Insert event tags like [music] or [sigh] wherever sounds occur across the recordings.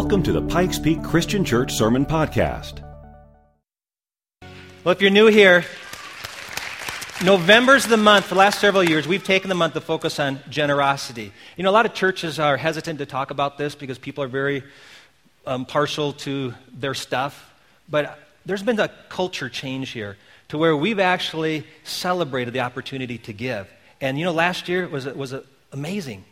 Welcome to the Pikes Peak Christian Church Sermon Podcast. Well, if you're new here, November's the month. For the last several years, we've taken the month to focus on generosity. You know, a lot of churches are hesitant to talk about this because people are very um, partial to their stuff. But there's been a culture change here to where we've actually celebrated the opportunity to give. And you know, last year was, was amazing.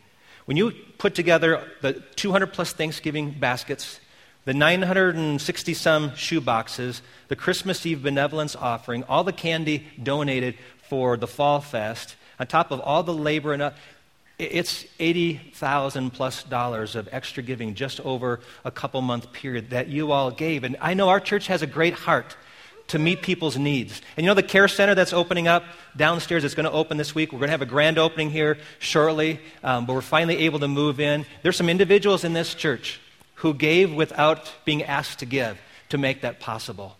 When you put together the 200 plus Thanksgiving baskets, the 960 some shoe boxes, the Christmas Eve benevolence offering, all the candy donated for the Fall Fest, on top of all the labor and uh, it's 80,000 plus dollars of extra giving just over a couple month period that you all gave. And I know our church has a great heart to meet people's needs. And you know the care center that's opening up downstairs, it's going to open this week. We're going to have a grand opening here shortly, um, but we're finally able to move in. There's some individuals in this church who gave without being asked to give to make that possible.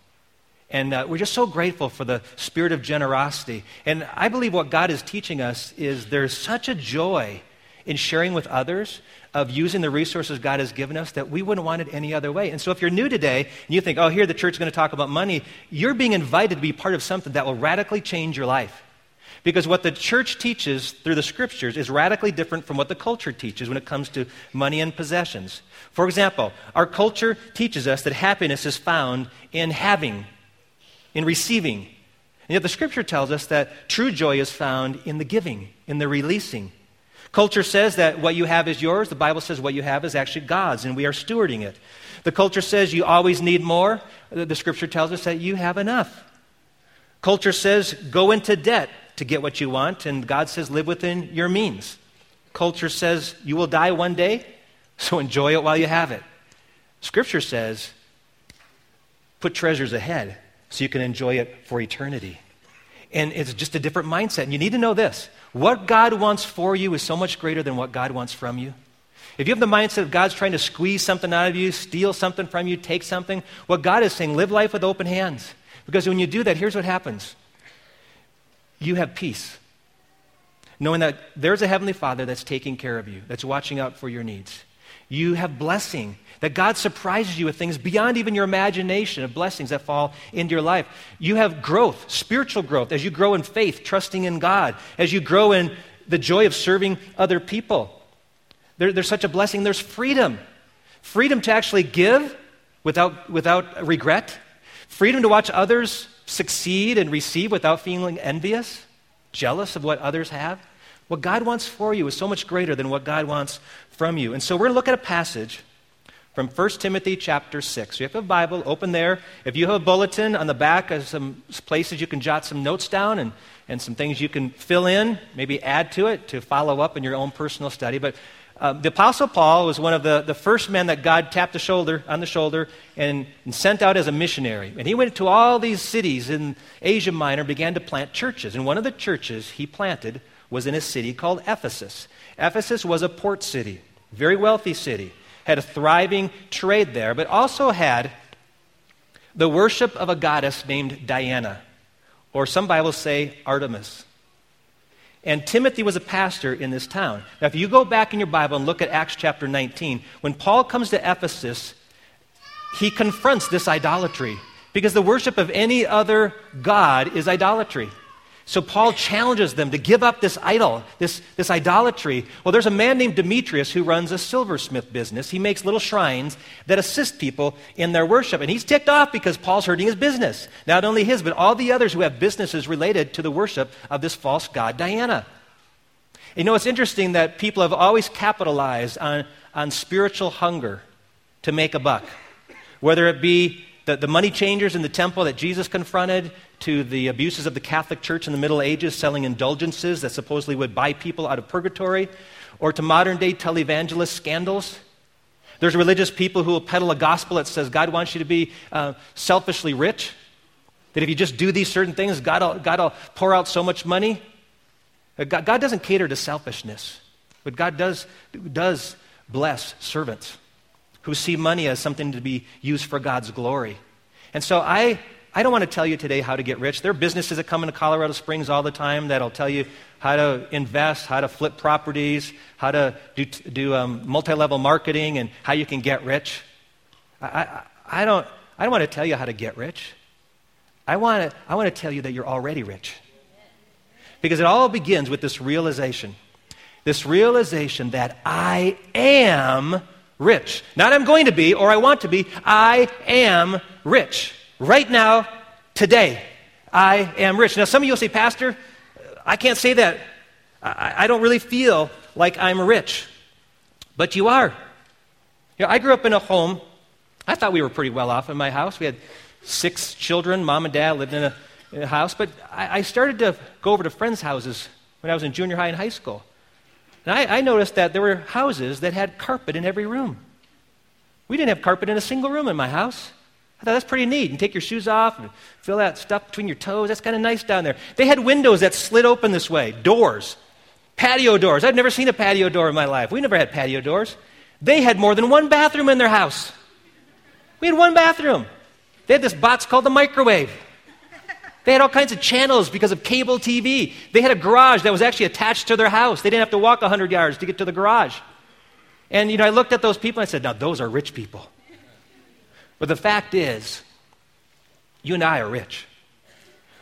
And uh, we're just so grateful for the spirit of generosity. And I believe what God is teaching us is there's such a joy in sharing with others of using the resources God has given us that we wouldn't want it any other way. And so if you're new today and you think, oh, here the church is going to talk about money, you're being invited to be part of something that will radically change your life. Because what the church teaches through the scriptures is radically different from what the culture teaches when it comes to money and possessions. For example, our culture teaches us that happiness is found in having, in receiving. And yet the scripture tells us that true joy is found in the giving, in the releasing. Culture says that what you have is yours. The Bible says what you have is actually God's, and we are stewarding it. The culture says you always need more. The scripture tells us that you have enough. Culture says go into debt to get what you want, and God says live within your means. Culture says you will die one day, [laughs] so enjoy it while you have it. Scripture says put treasures ahead so you can enjoy it for eternity. And it's just a different mindset. And you need to know this what God wants for you is so much greater than what God wants from you. If you have the mindset of God's trying to squeeze something out of you, steal something from you, take something, what God is saying, live life with open hands. Because when you do that, here's what happens you have peace, knowing that there's a Heavenly Father that's taking care of you, that's watching out for your needs. You have blessing that God surprises you with things beyond even your imagination of blessings that fall into your life. You have growth, spiritual growth, as you grow in faith, trusting in God, as you grow in the joy of serving other people. There, there's such a blessing. There's freedom freedom to actually give without, without regret, freedom to watch others succeed and receive without feeling envious, jealous of what others have. What God wants for you is so much greater than what God wants from you. And so we're going to look at a passage from 1 Timothy chapter 6. You have a Bible, open there. If you have a bulletin on the back, some places you can jot some notes down and, and some things you can fill in, maybe add to it to follow up in your own personal study. But uh, the Apostle Paul was one of the, the first men that God tapped the shoulder, on the shoulder and, and sent out as a missionary. And he went to all these cities in Asia Minor began to plant churches. And one of the churches he planted was in a city called Ephesus. Ephesus was a port city, very wealthy city had a thriving trade there, but also had the worship of a goddess named Diana, or some Bibles say Artemis. And Timothy was a pastor in this town. Now, if you go back in your Bible and look at Acts chapter 19, when Paul comes to Ephesus, he confronts this idolatry because the worship of any other God is idolatry. So Paul challenges them to give up this idol, this, this idolatry. Well, there's a man named Demetrius who runs a silversmith business. He makes little shrines that assist people in their worship. And he's ticked off because Paul's hurting his business. Not only his, but all the others who have businesses related to the worship of this false god, Diana. You know, it's interesting that people have always capitalized on, on spiritual hunger to make a buck, whether it be the, the money changers in the temple that Jesus confronted, to the abuses of the Catholic Church in the Middle Ages, selling indulgences that supposedly would buy people out of purgatory, or to modern day televangelist scandals. There's religious people who will peddle a gospel that says God wants you to be uh, selfishly rich, that if you just do these certain things, God will, God will pour out so much money. Uh, God, God doesn't cater to selfishness, but God does, does bless servants who see money as something to be used for God's glory. And so I, I don't want to tell you today how to get rich. There are businesses that come into Colorado Springs all the time that'll tell you how to invest, how to flip properties, how to do, do um, multi level marketing, and how you can get rich. I, I, I, don't, I don't want to tell you how to get rich. I want, to, I want to tell you that you're already rich. Because it all begins with this realization this realization that I am rich. Not I'm going to be or I want to be. I am rich. Right now, today, I am rich. Now, some of you will say, Pastor, I can't say that. I, I don't really feel like I'm rich. But you are. You know, I grew up in a home. I thought we were pretty well off in my house. We had six children. Mom and dad lived in a, in a house. But I, I, started to go over to friends' houses when I was in junior high and high school. And I, I noticed that there were houses that had carpet in every room. We didn't have carpet in a single room in my house. I thought that's pretty neat. And take your shoes off and feel that stuff between your toes. That's kind of nice down there. They had windows that slid open this way, doors. Patio doors. I've never seen a patio door in my life. We never had patio doors. They had more than one bathroom in their house. We had one bathroom. They had this box called the microwave. They had all kinds of channels because of cable TV. They had a garage that was actually attached to their house. They didn't have to walk 100 yards to get to the garage. And, you know, I looked at those people and I said, now, those are rich people. But the fact is, you and I are rich.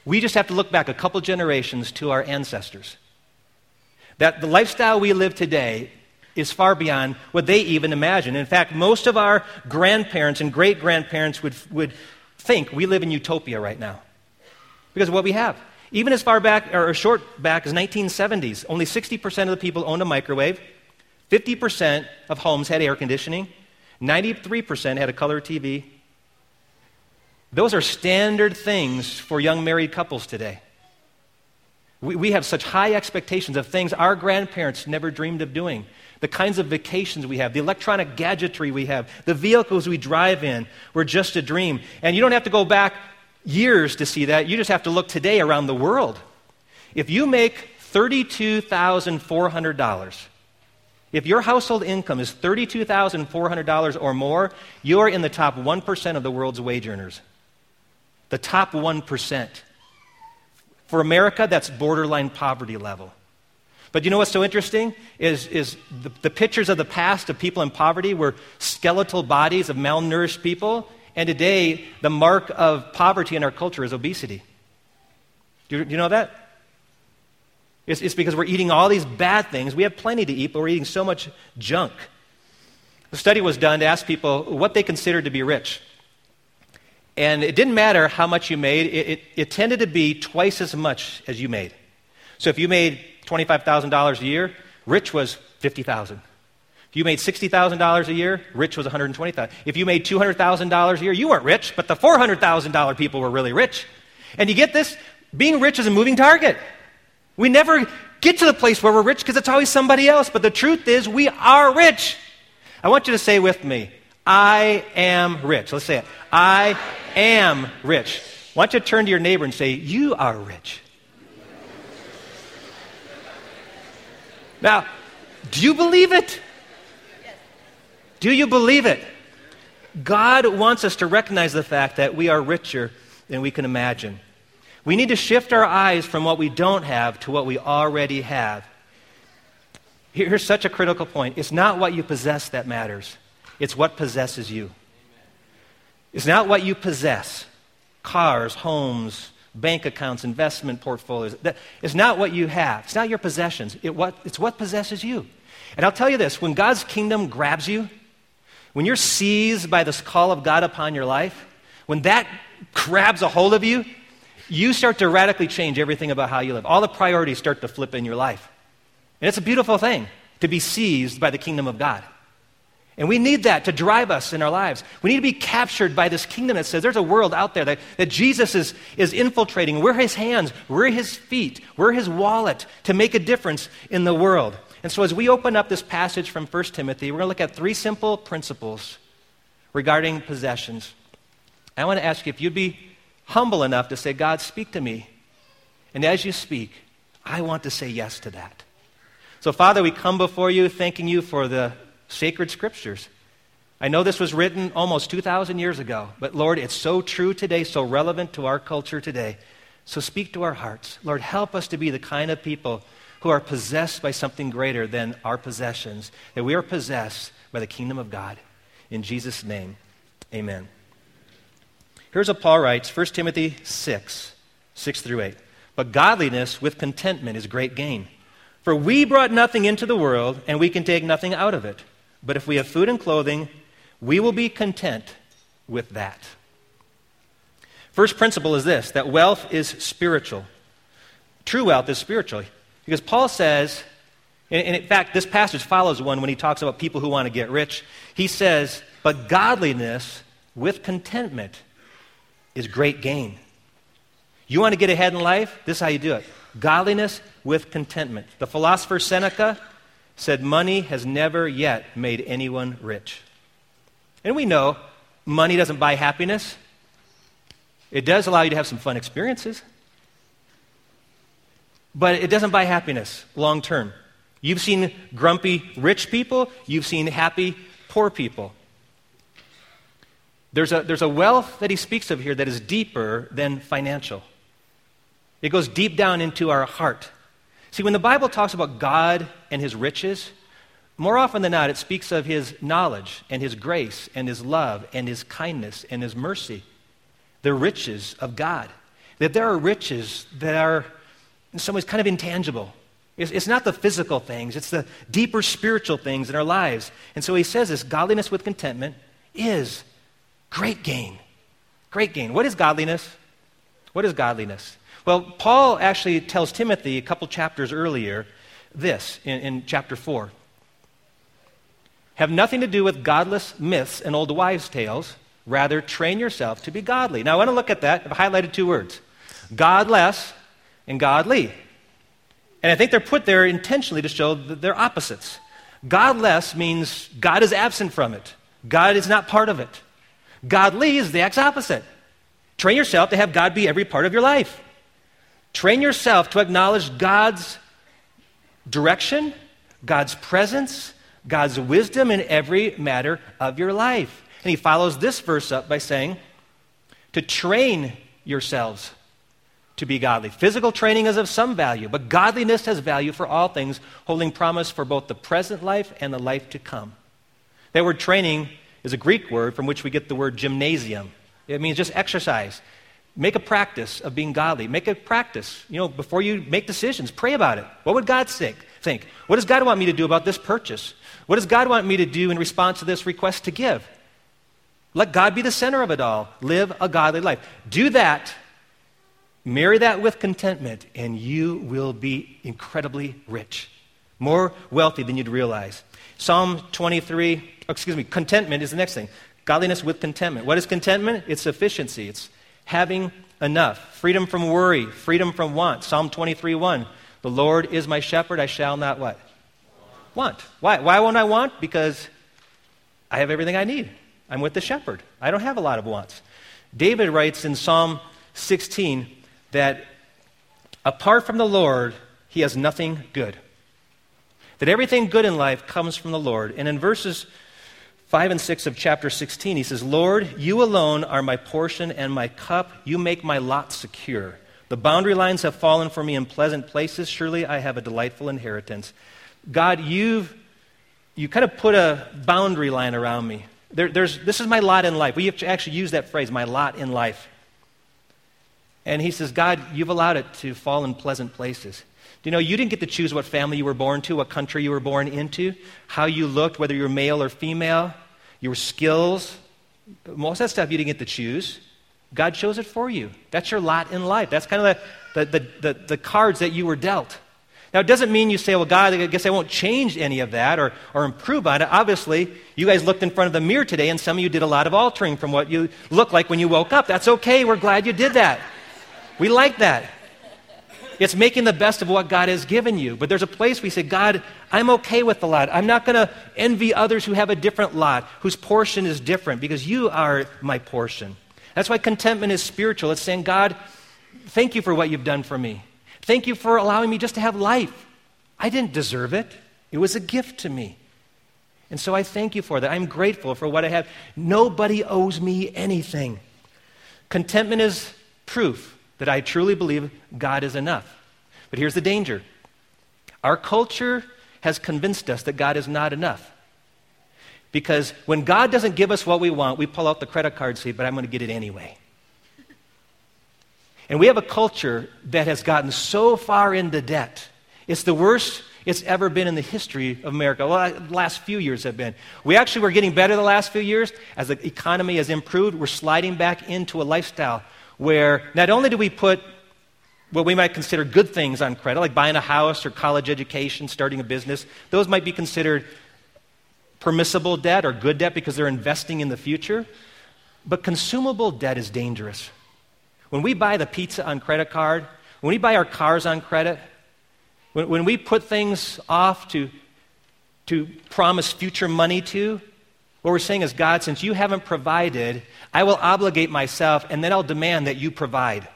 We just have to look back a couple generations to our ancestors. That the lifestyle we live today is far beyond what they even imagined. In fact, most of our grandparents and great grandparents would, would think we live in utopia right now because of what we have. Even as far back, or short back as 1970s, only 60% of the people owned a microwave, 50% of homes had air conditioning, 93% had a color TV. Those are standard things for young married couples today. We, we have such high expectations of things our grandparents never dreamed of doing. The kinds of vacations we have, the electronic gadgetry we have, the vehicles we drive in were just a dream. And you don't have to go back years to see that. You just have to look today around the world. If you make $32,400, if your household income is $32,400 or more, you're in the top 1% of the world's wage earners. The top 1%. For America, that's borderline poverty level. But you know what's so interesting? Is, is the, the pictures of the past of people in poverty were skeletal bodies of malnourished people. And today, the mark of poverty in our culture is obesity. Do you, do you know that? It's, it's because we're eating all these bad things. We have plenty to eat, but we're eating so much junk. A study was done to ask people what they considered to be rich. And it didn't matter how much you made, it, it, it tended to be twice as much as you made. So if you made $25,000 a year, rich was 50,000. You made $60,000 a year, rich was 120,000. If you made $200,000 a year, you weren't rich, but the $400,000 people were really rich. And you get this? Being rich is a moving target. We never get to the place where we're rich because it's always somebody else. But the truth is, we are rich. I want you to say with me, I am rich. Let's say it. I am rich. Why don't you turn to your neighbor and say, You are rich? Now, do you believe it? Do you believe it? God wants us to recognize the fact that we are richer than we can imagine. We need to shift our eyes from what we don't have to what we already have. Here's such a critical point it's not what you possess that matters, it's what possesses you. It's not what you possess cars, homes, bank accounts, investment portfolios. It's not what you have, it's not your possessions. It's what possesses you. And I'll tell you this when God's kingdom grabs you, when you're seized by this call of God upon your life, when that grabs a hold of you, you start to radically change everything about how you live. All the priorities start to flip in your life. And it's a beautiful thing to be seized by the kingdom of God. And we need that to drive us in our lives. We need to be captured by this kingdom that says there's a world out there that, that Jesus is, is infiltrating. We're his hands, we're his feet, we're his wallet to make a difference in the world. And so, as we open up this passage from 1 Timothy, we're going to look at three simple principles regarding possessions. I want to ask you if you'd be humble enough to say, God, speak to me. And as you speak, I want to say yes to that. So, Father, we come before you thanking you for the sacred scriptures. I know this was written almost 2,000 years ago, but Lord, it's so true today, so relevant to our culture today. So speak to our hearts. Lord, help us to be the kind of people who are possessed by something greater than our possessions, that we are possessed by the kingdom of God. In Jesus' name, Amen. Here's what Paul writes 1 Timothy 6, 6 through 8. But godliness with contentment is great gain. For we brought nothing into the world, and we can take nothing out of it. But if we have food and clothing, we will be content with that. First principle is this that wealth is spiritual. True wealth is spiritual. Because Paul says, and in fact, this passage follows one when he talks about people who want to get rich. He says, But godliness with contentment is great gain. You want to get ahead in life? This is how you do it godliness with contentment. The philosopher Seneca said, Money has never yet made anyone rich. And we know money doesn't buy happiness, it does allow you to have some fun experiences, but it doesn't buy happiness long term. You've seen grumpy rich people, you've seen happy poor people. There's a, there's a wealth that he speaks of here that is deeper than financial. It goes deep down into our heart. See, when the Bible talks about God and his riches, more often than not, it speaks of his knowledge and his grace and his love and his kindness and his mercy. The riches of God. That there are riches that are, in some ways, kind of intangible. It's, it's not the physical things, it's the deeper spiritual things in our lives. And so he says this godliness with contentment is great gain. Great gain. What is godliness? What is godliness? Well, Paul actually tells Timothy a couple chapters earlier this in, in chapter 4. Have nothing to do with godless myths and old wives' tales. Rather, train yourself to be godly. Now, I want to look at that. I've highlighted two words godless and godly. And I think they're put there intentionally to show that they're opposites. Godless means God is absent from it, God is not part of it. Godly is the exact opposite. Train yourself to have God be every part of your life. Train yourself to acknowledge God's direction, God's presence, God's wisdom in every matter of your life. And he follows this verse up by saying, to train yourselves to be godly. Physical training is of some value, but godliness has value for all things, holding promise for both the present life and the life to come. That word training is a Greek word from which we get the word gymnasium. It means just exercise. Make a practice of being godly. Make a practice. You know, before you make decisions, pray about it. What would God think? think? What does God want me to do about this purchase? What does God want me to do in response to this request to give? Let God be the center of it all. Live a godly life. Do that. Marry that with contentment, and you will be incredibly rich. More wealthy than you'd realize. Psalm 23, excuse me, contentment is the next thing. Godliness with contentment. What is contentment? It's sufficiency. It's having enough, freedom from worry, freedom from want. Psalm 23 1. The Lord is my shepherd, I shall not what? Want. Why? Why won't I want? Because I have everything I need. I'm with the shepherd. I don't have a lot of wants. David writes in Psalm 16 that apart from the Lord, he has nothing good. That everything good in life comes from the Lord. And in verses 5 and 6 of chapter 16, he says, Lord, you alone are my portion and my cup. You make my lot secure. The boundary lines have fallen for me in pleasant places. Surely I have a delightful inheritance. God, you've you kind of put a boundary line around me. There, this is my lot in life. We have to actually use that phrase, my lot in life. And he says, God, you've allowed it to fall in pleasant places. Do you know you didn't get to choose what family you were born to, what country you were born into, how you looked, whether you were male or female, your skills? Most of that stuff you didn't get to choose. God chose it for you. That's your lot in life. That's kind of the, the, the, the, cards that you were dealt. Now, it doesn't mean you say, well, God, I guess I won't change any of that or, or improve on it. Obviously, you guys looked in front of the mirror today, and some of you did a lot of altering from what you looked like when you woke up. That's okay. We're glad you did that. We like that. It's making the best of what God has given you. But there's a place you say, God, I'm okay with the lot. I'm not going to envy others who have a different lot, whose portion is different, because you are my portion. That's why contentment is spiritual. It's saying, God, thank you for what you've done for me. Thank you for allowing me just to have life. I didn't deserve it, it was a gift to me. And so I thank you for that. I'm grateful for what I have. Nobody owes me anything. Contentment is proof that I truly believe God is enough. But here's the danger our culture has convinced us that God is not enough. Because when God doesn't give us what we want, we pull out the credit card and say, but I'm going to get it anyway. And we have a culture that has gotten so far into debt. It's the worst it's ever been in the history of America. Well, the last few years have been. We actually were getting better the last few years. As the economy has improved, we're sliding back into a lifestyle where not only do we put what we might consider good things on credit, like buying a house or college education, starting a business, those might be considered permissible debt or good debt because they're investing in the future. But consumable debt is dangerous. When we buy the pizza on credit card, when we buy our cars on credit, when, when we put things off to, to promise future money to, what we're saying is, God, since you haven't provided, I will obligate myself and then I'll demand that you provide.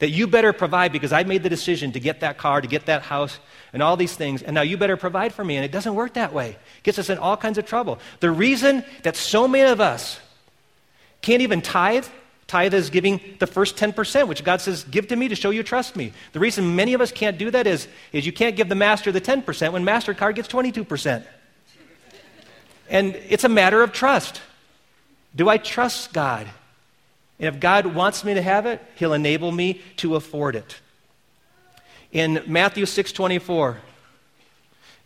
That you better provide because I made the decision to get that car, to get that house, and all these things, and now you better provide for me. And it doesn't work that way. It gets us in all kinds of trouble. The reason that so many of us can't even tithe Tithe is giving the first 10%, which God says, give to me to show you trust me. The reason many of us can't do that is, is you can't give the master the 10% when MasterCard gets 22%. And it's a matter of trust. Do I trust God? And if God wants me to have it, he'll enable me to afford it. In Matthew 6:24,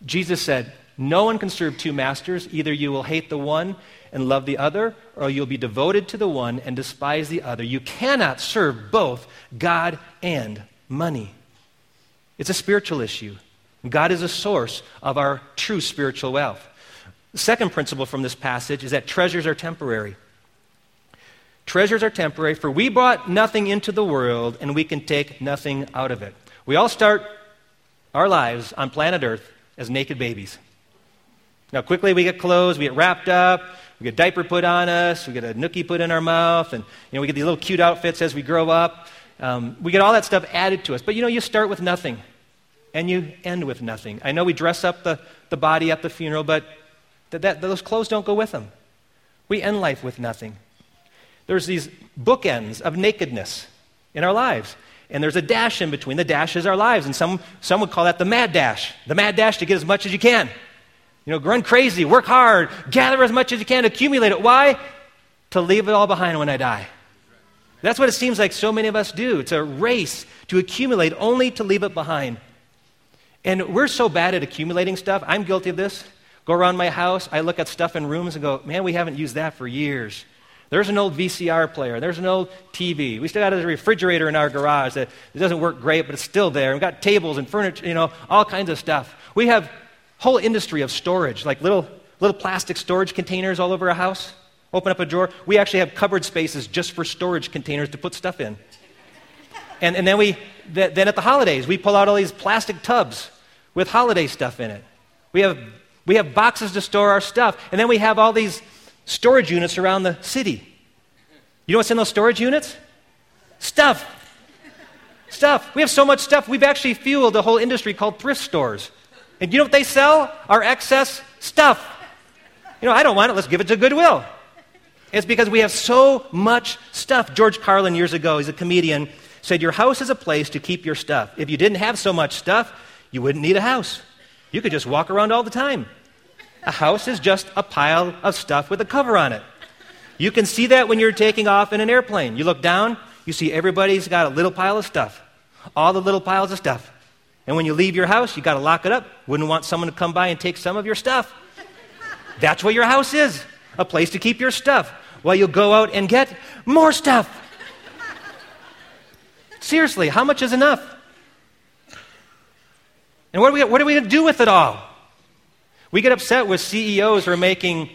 Jesus said, "No one can serve two masters. Either you will hate the one and love the other, or you'll be devoted to the one and despise the other. You cannot serve both God and money. It's a spiritual issue. God is a source of our true spiritual wealth. The second principle from this passage is that treasures are temporary. Treasures are temporary, for we brought nothing into the world and we can take nothing out of it. We all start our lives on planet Earth as naked babies. Now, quickly we get clothes, we get wrapped up, we get a diaper put on us, we get a nookie put in our mouth, and you know, we get these little cute outfits as we grow up. Um, we get all that stuff added to us. But you know, you start with nothing, and you end with nothing. I know we dress up the, the body at the funeral, but that, that, those clothes don't go with them. We end life with nothing. There's these bookends of nakedness in our lives. And there's a dash in between. The dash is our lives. And some, some would call that the mad dash. The mad dash to get as much as you can. You know, run crazy, work hard, gather as much as you can, accumulate it. Why? To leave it all behind when I die. That's what it seems like so many of us do. It's a race to accumulate only to leave it behind. And we're so bad at accumulating stuff. I'm guilty of this. Go around my house, I look at stuff in rooms and go, man, we haven't used that for years. There's an old VCR player. There's an old TV. We still got a refrigerator in our garage that it doesn't work great, but it's still there. We've got tables and furniture, you know, all kinds of stuff. We have whole industry of storage, like little, little plastic storage containers all over our house. Open up a drawer. We actually have cupboard spaces just for storage containers to put stuff in. And, and then, we, th- then at the holidays, we pull out all these plastic tubs with holiday stuff in it. We have, we have boxes to store our stuff. And then we have all these storage units around the city. You know what's in those storage units? Stuff. Stuff. We have so much stuff, we've actually fueled a whole industry called thrift stores. And you know what they sell? Our excess stuff. You know, I don't want it, let's give it to Goodwill. It's because we have so much stuff. George Carlin, years ago, he's a comedian, said, Your house is a place to keep your stuff. If you didn't have so much stuff, you wouldn't need a house. You could just walk around all the time. A house is just a pile of stuff with a cover on it. You can see that when you're taking off in an airplane. You look down, you see everybody's got a little pile of stuff. All the little piles of stuff. And when you leave your house, you got to lock it up. Wouldn't want someone to come by and take some of your stuff. That's what your house is a place to keep your stuff while you go out and get more stuff. Seriously, how much is enough? And what are we, what are we going to do with it all? We get upset with CEOs who are making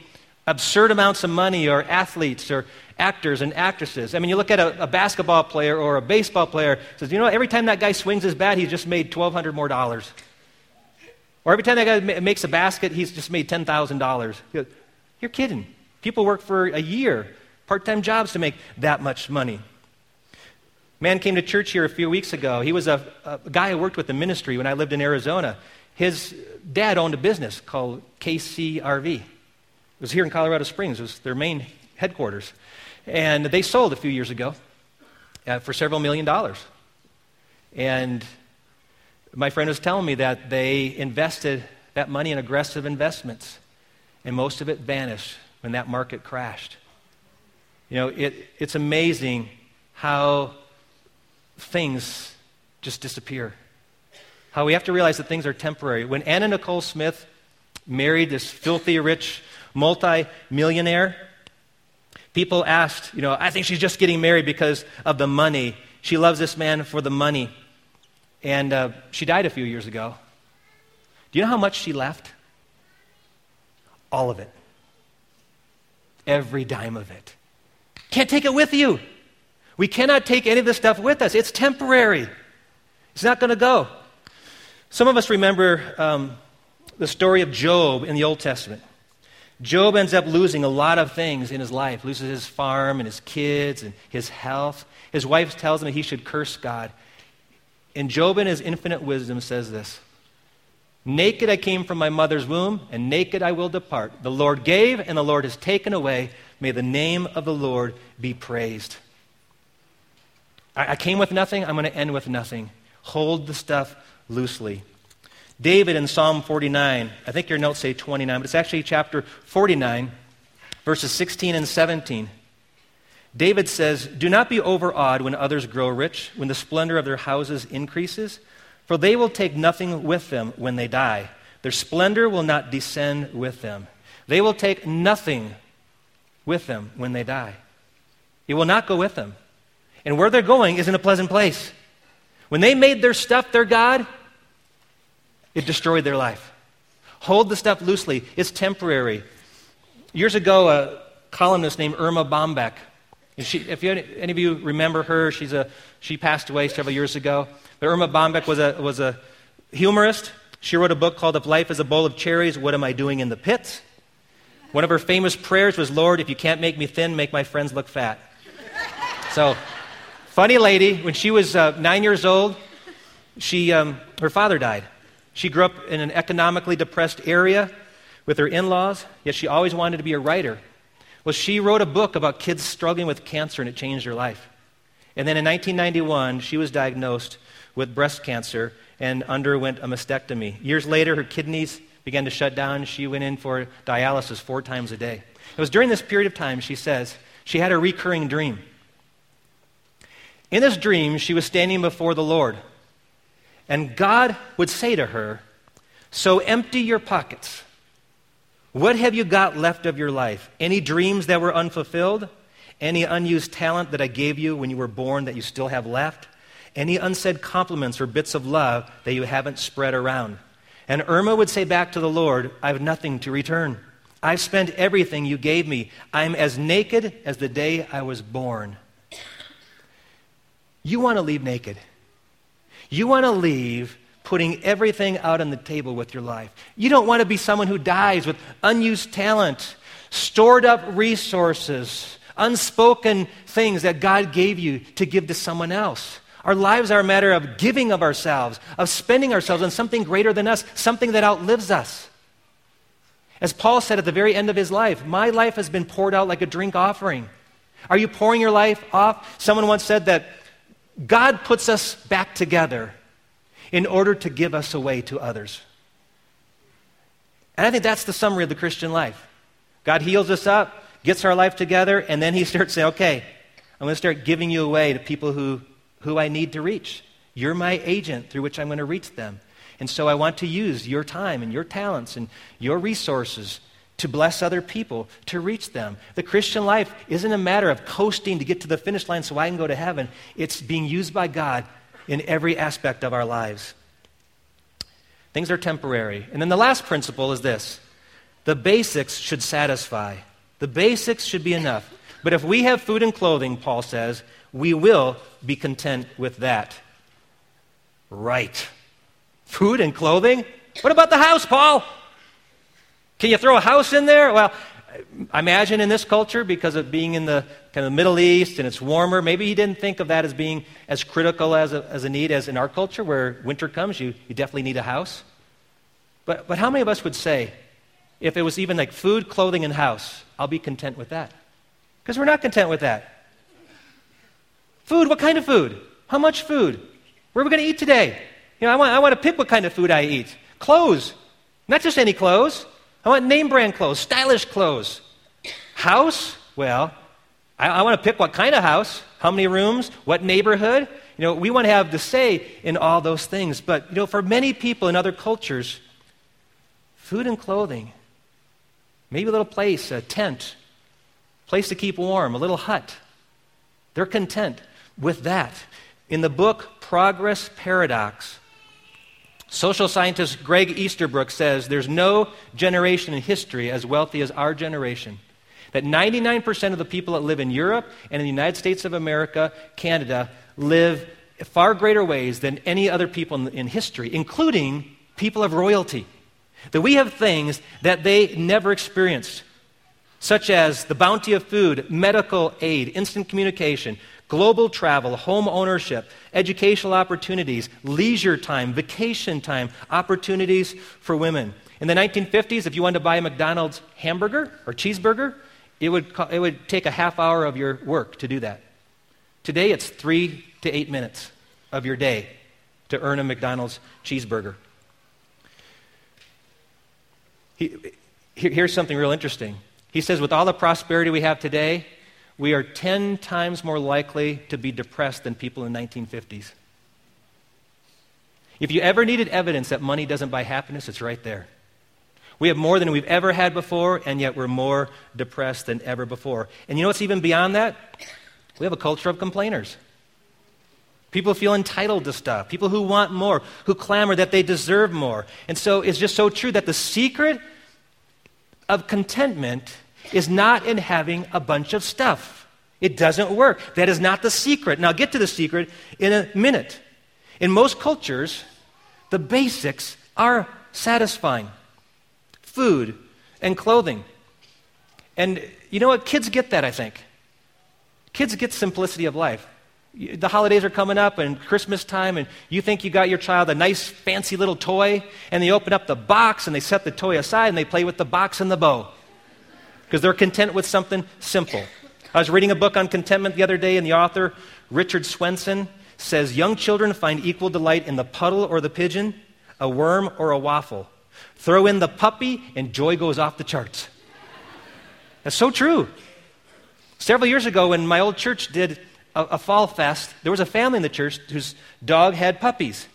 absurd amounts of money, or athletes, or actors and actresses. I mean, you look at a, a, basketball player or a baseball player, says, you know, every time that guy swings his bat, he's just made 1,200 more dollars. Or every time that guy ma- makes a basket, he's just made $10,000. You're kidding. People work for a year, part time jobs to make that much money. Man came to church here a few weeks ago. He was a, a guy who worked with the ministry when I lived in Arizona. His dad owned a business called KCRV. It was here in Colorado Springs. It was their main headquarters. And they sold a few years ago uh, for several million dollars. And my friend was telling me that they invested that money in aggressive investments. and most of it vanished when that market crashed. You know, it, it's amazing how things just disappear. How we have to realize that things are temporary. When Anna Nicole Smith married this filthy rich multi-millionaire, people asked, you know, I think she's just getting married because of the money. She loves this man for the money. And uh, she died a few years ago. Do you know how much she left? All of it. Every dime of it. Can't take it with you. We cannot take any of this stuff with us. It's temporary, it's not going to go. Some of us remember um, the story of Job in the Old Testament. Job ends up losing a lot of things in his life, loses his farm and his kids and his health. His wife tells him that he should curse God. And Job, in his infinite wisdom, says this Naked I came from my mother's womb, and naked I will depart. The Lord gave, and the Lord has taken away. May the name of the Lord be praised. I, I came with nothing, I'm going to end with nothing. Hold the stuff loosely. David in Psalm 49, I think your notes say 29, but it's actually chapter 49, verses 16 and 17. David says, Do not be overawed when others grow rich, when the splendor of their houses increases, for they will take nothing with them when they die. Their splendor will not descend with them. They will take nothing with them when they die. It will not go with them. And where they're going isn't a pleasant place. When they made their stuff their God, it destroyed their life. Hold the stuff loosely, it's temporary. Years ago, a columnist named Erma Bombeck, she, if you, any of you remember her, she's a, she passed away several years ago. But Erma Bombeck was a, was a humorist. She wrote a book called If Life is a Bowl of Cherries, What Am I Doing in the Pit? One of her famous prayers was, Lord, if you can't make me thin, make my friends look fat. So, funny lady, when she was uh, nine years old, she, um, her father died. She grew up in an economically depressed area with her in laws, yet she always wanted to be a writer. Well, she wrote a book about kids struggling with cancer, and it changed her life. And then in 1991, she was diagnosed with breast cancer and underwent a mastectomy. Years later, her kidneys began to shut down. She went in for dialysis four times a day. It was during this period of time, she says, she had a recurring dream. In this dream, she was standing before the Lord. And God would say to her, So empty your pockets. What have you got left of your life? Any dreams that were unfulfilled? Any unused talent that I gave you when you were born that you still have left? Any unsaid compliments or bits of love that you haven't spread around? And Erma would say back to the Lord, I have nothing to return. I've spent everything you gave me. I'm as naked as the day I was born. You want to leave naked. You want to leave putting everything out on the table with your life. You don't want to be someone who dies with unused talent, stored up resources, unspoken things that God gave you to give to someone else. Our lives are a matter of giving of ourselves, of spending ourselves on something greater than us, something that outlives us. As Paul said at the very end of his life, my life has been poured out like a drink offering. Are you pouring your life off? Someone once said that God puts us back together in order to give us away to others. And I think that's the summary of the Christian life. God heals us up, gets our life together, and then He starts saying, okay, I'm going to start giving you away to people who, who I need to reach. You're my agent through which I'm going to reach them. And so I want to use your time and your talents and your resources to bless other people, to reach them. The Christian life isn't a matter of coasting to get to the finish line so I can go to heaven. It's being used by God in every aspect of our lives. Things are temporary. And then the last principle is this the basics should satisfy. The basics should be enough. But if we have food and clothing, Paul says, we will be content with that. Right. Food and clothing? What about the house, Paul? Can you throw a house in there? Well, I imagine in this culture, because of being in the kind of Middle East and it's warmer, maybe he didn't think of that as being as critical as a, as a need as in our culture, where winter comes, you, you definitely need a house. But, but how many of us would say, if it was even like food, clothing, and house, I'll be content with that? Because we're not content with that. Food, what kind of food? How much food? Where are we going to eat today? You know, I want, I want to pick what kind of food I eat. Clothes, not just any clothes. I want name brand clothes, stylish clothes. House? Well, I, I want to pick what kind of house, how many rooms, what neighborhood. You know, we want to have the say in all those things. But, you know, for many people in other cultures, food and clothing, maybe a little place, a tent, place to keep warm, a little hut, they're content with that. In the book Progress Paradox, social scientist Greg Easterbrook says there's no generation in history as wealthy as our generation. That 99% of the people that live in Europe and in the United States of America, Canada, live far greater ways than any other people in, in history, including people of royalty. That we have things that they never experienced, such as the bounty of food, medical aid, instant communication, global travel, home ownership, educational opportunities, leisure time, vacation time, opportunities for women. In the 1950s, if you wanted to buy a McDonald's hamburger or cheeseburger, it would, it would take a half hour of your work to do that. Today, it's three to eight minutes of your day to earn a McDonald's cheeseburger. He, here's something real interesting. He says, with all the prosperity we have today, we are 10 times more likely to be depressed than people in the 1950s. If you ever needed evidence that money doesn't buy happiness, it's right there. We have more than we've ever had before, and yet we're more depressed than ever before. And you know what's even beyond that? We have a culture of complainers. People feel entitled to stuff. People who want more, who clamor that they deserve more. And so it's just so true that the secret of contentment is not in having a bunch of stuff. It doesn't work. That is not the secret. Now, I'll get to the secret in a minute. In most cultures, the basics are satisfying food and clothing. And you know what? Kids get that, I think. Kids get simplicity of life. The holidays are coming up and Christmas time, and you think you got your child a nice, fancy little toy, and they open up the box and they set the toy aside and they play with the box and the bow because they're content with something simple. I was reading a book on contentment the other day, and the author, Richard Swenson, says young children find equal delight in the puddle or the pigeon, a worm or a waffle. Throw in the puppy, and joy goes off the charts. That's so true. Several years ago, when my old church did a, a, fall fest, there was a family in the church whose dog had puppies.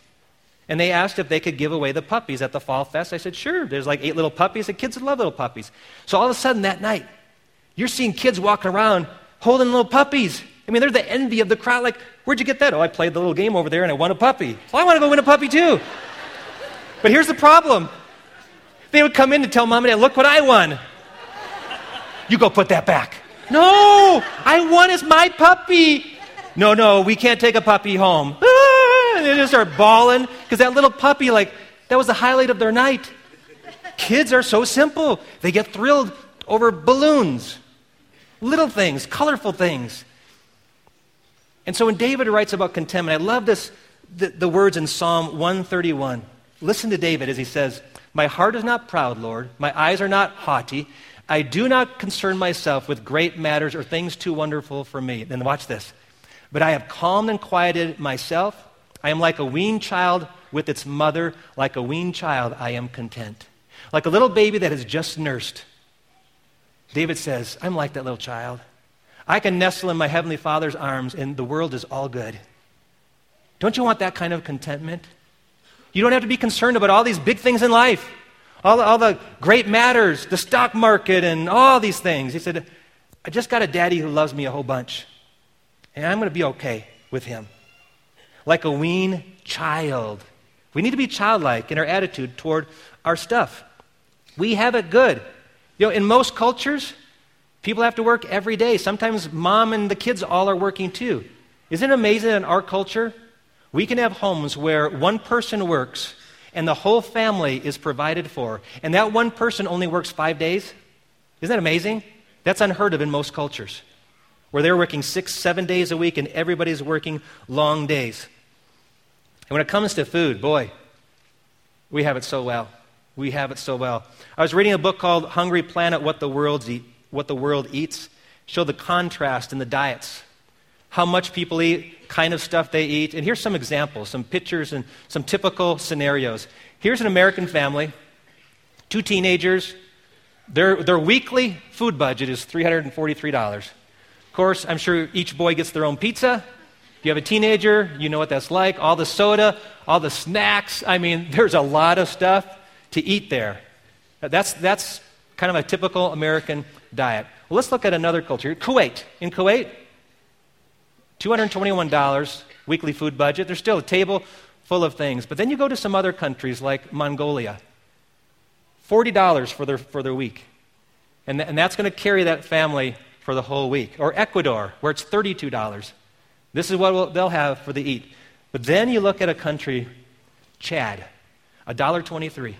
And they asked if they could give away the puppies at the fall fest. I said, sure. There's like eight little puppies. The kids love little puppies. So all of a sudden that night, you're seeing kids walking around holding little puppies. I mean, they're the envy of the crowd. Like, where'd you get that? Oh, I played the little game over there and I won a puppy. Well, I want to go win a puppy too. But here's the problem they would come in to tell mom and dad, look what I won. You go put that back. No, I won is my puppy. No, no, we can't take a puppy home. [laughs] They just start bawling because that little puppy, like, that was the highlight of their night. Kids are so simple. They get thrilled over balloons, little things, colorful things. And so when David writes about contentment, I love this, the, the words in Psalm 131. Listen to David as he says, My heart is not proud, Lord. My eyes are not haughty. I do not concern myself with great matters or things too wonderful for me. Then watch this. But I have calmed and quieted myself. I am like a weaned child with its mother. Like a weaned child, I am content. Like a little baby that has just nursed. David says, I'm like that little child. I can nestle in my Heavenly Father's arms, and the world is all good. Don't you want that kind of contentment? You don't have to be concerned about all these big things in life, all all the great matters, the stock market, and all these things. He said, I just got a daddy who loves me a whole bunch, and I'm going to be okay with him. Like a wean child. We need to be childlike in our attitude toward our stuff. We have it good. You know, in most cultures, people have to work every day. Sometimes mom and the kids all are working too. Isn't it amazing in our culture we can have homes where one person works and the whole family is provided for, and that one person only works five days. Isn't that amazing? That's unheard of in most cultures, where they're working six, seven days a week and everybody's working long days. And when it comes to food, boy, we have it so well. We have it so well. I was reading a book called Hungry Planet What the, Eat, what the World Eats. Show the contrast in the diets how much people eat, kind of stuff they eat. And here's some examples, some pictures, and some typical scenarios. Here's an American family, two teenagers, Their, their weekly food budget is $343. Of course, I'm sure each boy gets their own pizza. If you have a teenager, you know what that's like. All the soda, all the snacks. I mean, [laughs] there's a lot of stuff to eat there. That's, that's kind of a typical American diet. Well, let's look at another culture. Kuwait. In Kuwait, $221 weekly food budget. There's still a table full of things. But then you go to some other countries like Mongolia. $40 for their, for their week. And, th- and that's going to carry that family for the whole week. Or Ecuador, where it's $32. This is what they'll have for the eat. But then you look at a country, Chad, $1.23.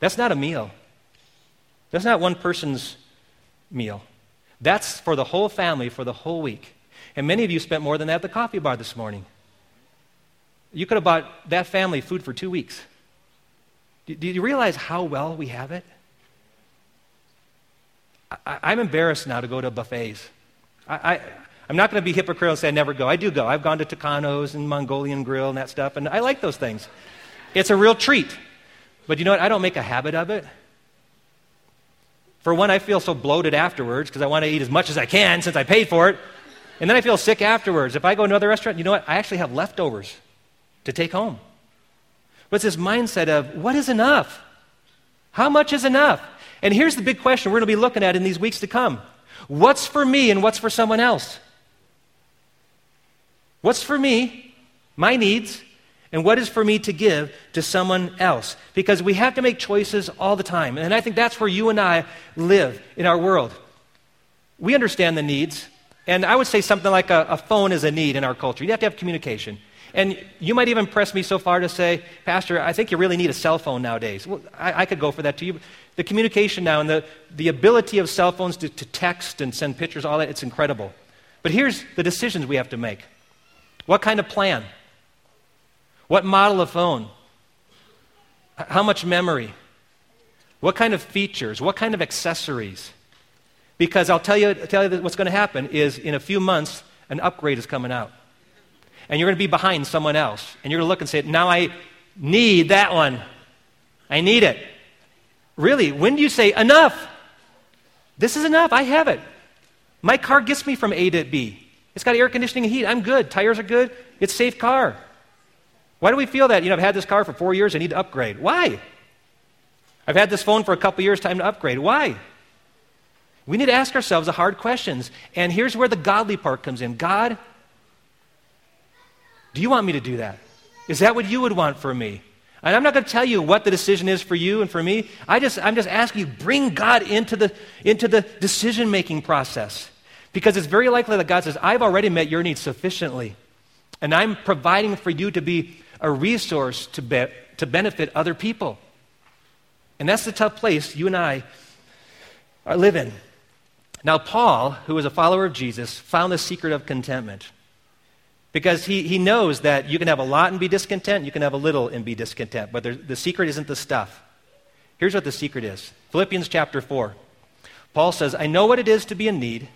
That's not a meal. That's not one person's meal. That's for the whole family for the whole week. And many of you spent more than that at the coffee bar this morning. You could have bought that family food for two weeks. Do, you realize how well we have it? I, am embarrassed now to go to buffets. I, am not going to be hypocritical and say I never go. I do go. I've gone to Tucanos and Mongolian Grill and that stuff, and I like those things. It's a real treat. But you know what? I don't make a habit of it. For one, I feel so bloated afterwards because I want to eat as much as I can since I paid for it. And then I feel sick afterwards. If I go to another restaurant, you know what? I actually have leftovers to take home. But it's this mindset of what is enough? How much is enough? And here's the big question we're going to be looking at in these weeks to come what's for me and what's for someone else? What's for me, my needs, and what is for me to give to someone else? Because we have to make choices all the time. And I think that's where you and I live in our world. We understand the needs. And I would say something like a, a phone is a need in our culture. You have to have communication. And you might even press me so far to say, Pastor, I think you really need a cell phone nowadays. Well, I, I could go for that to you. The communication now and the, the ability of cell phones to, to text and send pictures, all that, it's incredible. But here's the decisions we have to make what kind of plan? What model of phone? How much memory? What kind of features? What kind of accessories? Because I'll tell you, tell you what's going to happen is in a few months, an upgrade is coming out and you're going to be behind someone else. And you're going to look and say, Now I need that one. I need it. Really, when do you say, Enough? This is enough. I have it. My car gets me from A to B. It's got air conditioning and heat. I'm good. Tires are good. It's a safe car. Why do we feel that? You know, I've had this car for four years. I need to upgrade. Why? I've had this phone for a couple years. Time to upgrade. Why? We need to ask ourselves the hard questions. And here's where the godly part comes in God, do you want me to do that? Is that what you would want for me? And I'm not going to tell you what the decision is for you and for me. I just, I'm just asking you, bring God into the, into the decision making process. Because it's very likely that God says, I've already met your needs sufficiently. And I'm providing for you to be a resource to, be, to benefit other people. And that's the tough place you and I live in. Now, Paul, who was a follower of Jesus, found the secret of contentment. Because he, he knows that you can have a lot and be discontent, you can have a little and be discontent. But the secret isn't the stuff. Here's what the secret is Philippians chapter 4. Paul says, I know what it is to be in need,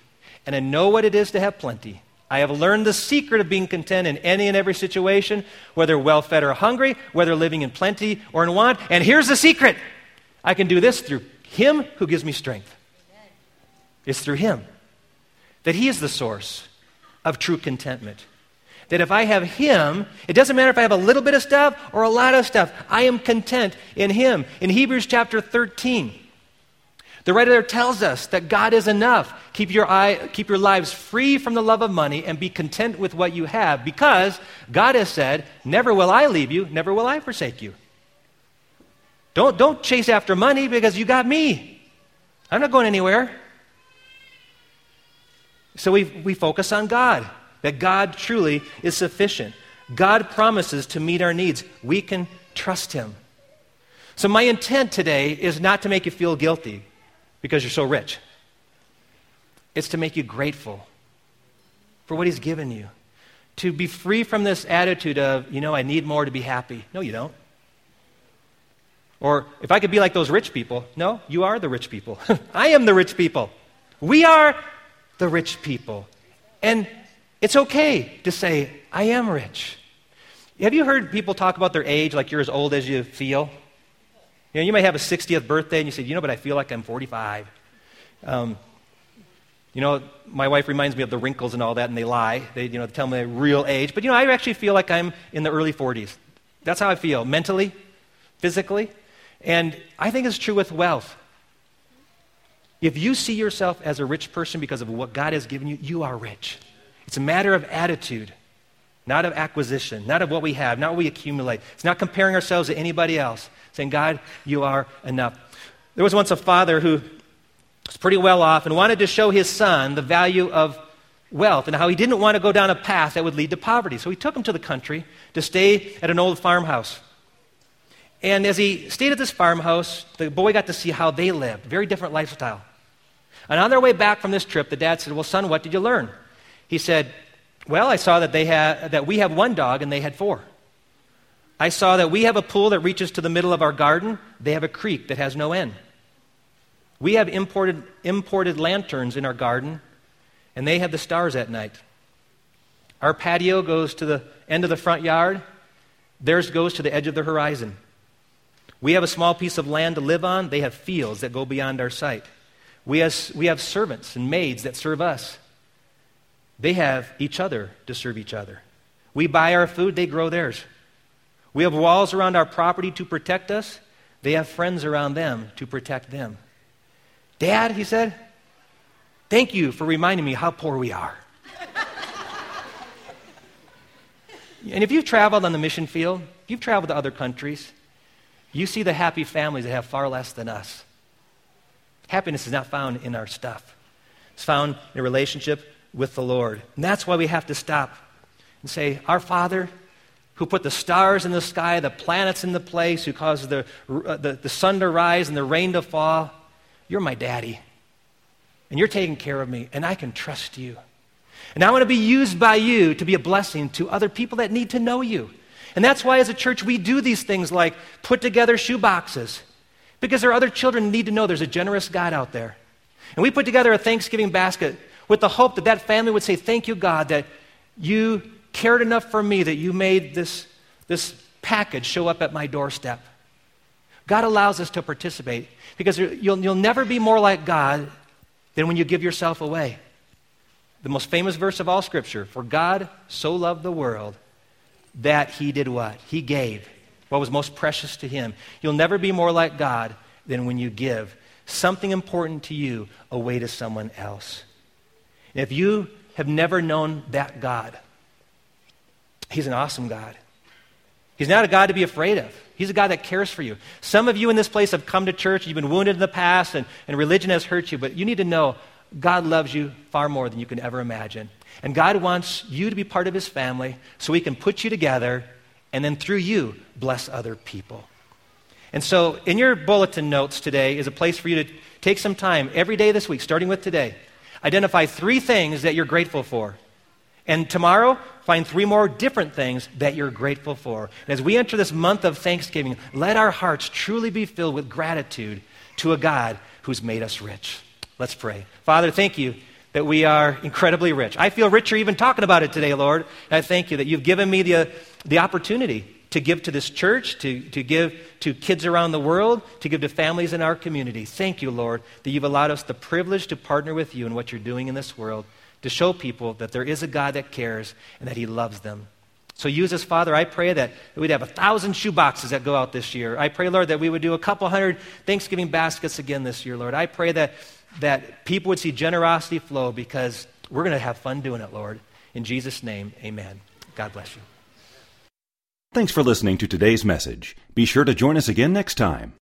and I know what it is to have plenty. I have learned the secret of being content in any and every situation, whether well fed or hungry, whether living in plenty or in want. And here's the secret I can do this through Him who gives me strength. It's through Him that He is the source of true contentment. That if I have Him, it doesn't matter if I have a little bit of stuff or a lot of stuff, I am content in Him. In Hebrews chapter 13, the writer there tells us that God is enough. Keep your, eye, keep your lives free from the love of money and be content with what you have because God has said, Never will I leave you, never will I forsake you. Don't, don't chase after money because you got me. I'm not going anywhere. So we, we focus on God that God truly is sufficient. God promises to meet our needs. We can trust Him. So, my intent today is not to make you feel guilty because you're so rich, it's to make you grateful for what He's given you. To be free from this attitude of, you know, I need more to be happy. No, you don't. Or if I could be like those rich people, no, you are the rich people. [laughs] I am the rich people. We are the rich people. And it's okay to say, I am rich. Have you heard people talk about their age like you're as old as you feel? You know, you may have a 60th birthday and you say, you know, but I feel like I'm 45. Um, you know, my wife reminds me of the wrinkles and all that, and they lie. They, you know, tell me real age. But, you know, I actually feel like I'm in the early 40s. That's how I feel, mentally, physically. And I think it's true with wealth. If you see yourself as a rich person because of what God has given you, you are rich. It's a matter of attitude, not of acquisition, not of what we have, not what we accumulate. It's not comparing ourselves to anybody else, saying, God, you are enough. There was once a father who was pretty well off and wanted to show his son the value of wealth and how he didn't want to go down a path that would lead to poverty. So he took him to the country to stay at an old farmhouse. And as he stayed at this farmhouse, the boy got to see how they lived. Very different lifestyle. And on their way back from this trip, the dad said, Well, son, what did you learn? He said, Well, I saw that, they had, that we have one dog and they had four. I saw that we have a pool that reaches to the middle of our garden. They have a creek that has no end. We have imported, imported lanterns in our garden, and they have the stars at night. Our patio goes to the end of the front yard, theirs goes to the edge of the horizon. We have a small piece of land to live on, they have fields that go beyond our sight. We have, we have servants and maids that serve us. They have each other to serve each other. We buy our food, they grow theirs. We have walls around our property to protect us. They have friends around them to protect them. Dad, he said, thank you for reminding me how poor we are. [laughs] and if you've traveled on the mission field, you've traveled to other countries, you see the happy families that have far less than us. Happiness is not found in our stuff, it's found in a relationship with the Lord. And that's why we have to stop and say, Our Father, who put the stars in the sky, the planets in the place, who causes the, uh, the, the sun to rise and the rain to fall, you're my daddy. And you're taking care of me, and I can trust you. And I want to be used by you to be a blessing to other people that need to know you. And that's why, as a church, we do these things like put together shoe boxes, because there are other children need to know there's a generous God out there. And we put together a Thanksgiving basket with the hope that that family would say, Thank you, God, that you cared enough for me that you made this, this package show up at my doorstep. God allows us to participate because you'll, you'll never be more like God than when you give yourself away. The most famous verse of all Scripture For God so loved the world that he did what? He gave what was most precious to him. You'll never be more like God than when you give something important to you away to someone else. If you have never known that God, He's an awesome God. He's not a God to be afraid of. He's a God that cares for you. Some of you in this place have come to church, you've been wounded in the past, and, and religion has hurt you, but you need to know God loves you far more than you can ever imagine. And God wants you to be part of His family so He can put you together and then through you bless other people. And so, in your bulletin notes today is a place for you to take some time every day this week, starting with today. Identify three things that you're grateful for. And tomorrow, find three more different things that you're grateful for. And as we enter this month of Thanksgiving, let our hearts truly be filled with gratitude to a God who's made us rich. Let's pray. Father, thank you that we are incredibly rich. I feel richer even talking about it today, Lord. And I thank you that you've given me the, the opportunity to give to this church, to, to give to kids around the world, to give to families in our community. Thank you, Lord, that you've allowed us the privilege to partner with you in what you're doing in this world to show people that there is a God that cares and that He loves them. So use this, Father. I pray that we'd have a thousand shoe boxes that go out this year. I pray, Lord, that we would do a couple hundred Thanksgiving baskets again this year, Lord. I pray that, that people would see generosity flow because we're going to have fun doing it, Lord. In Jesus' name, amen. God bless you. Thanks for listening to today's message. Be sure to join us again next time.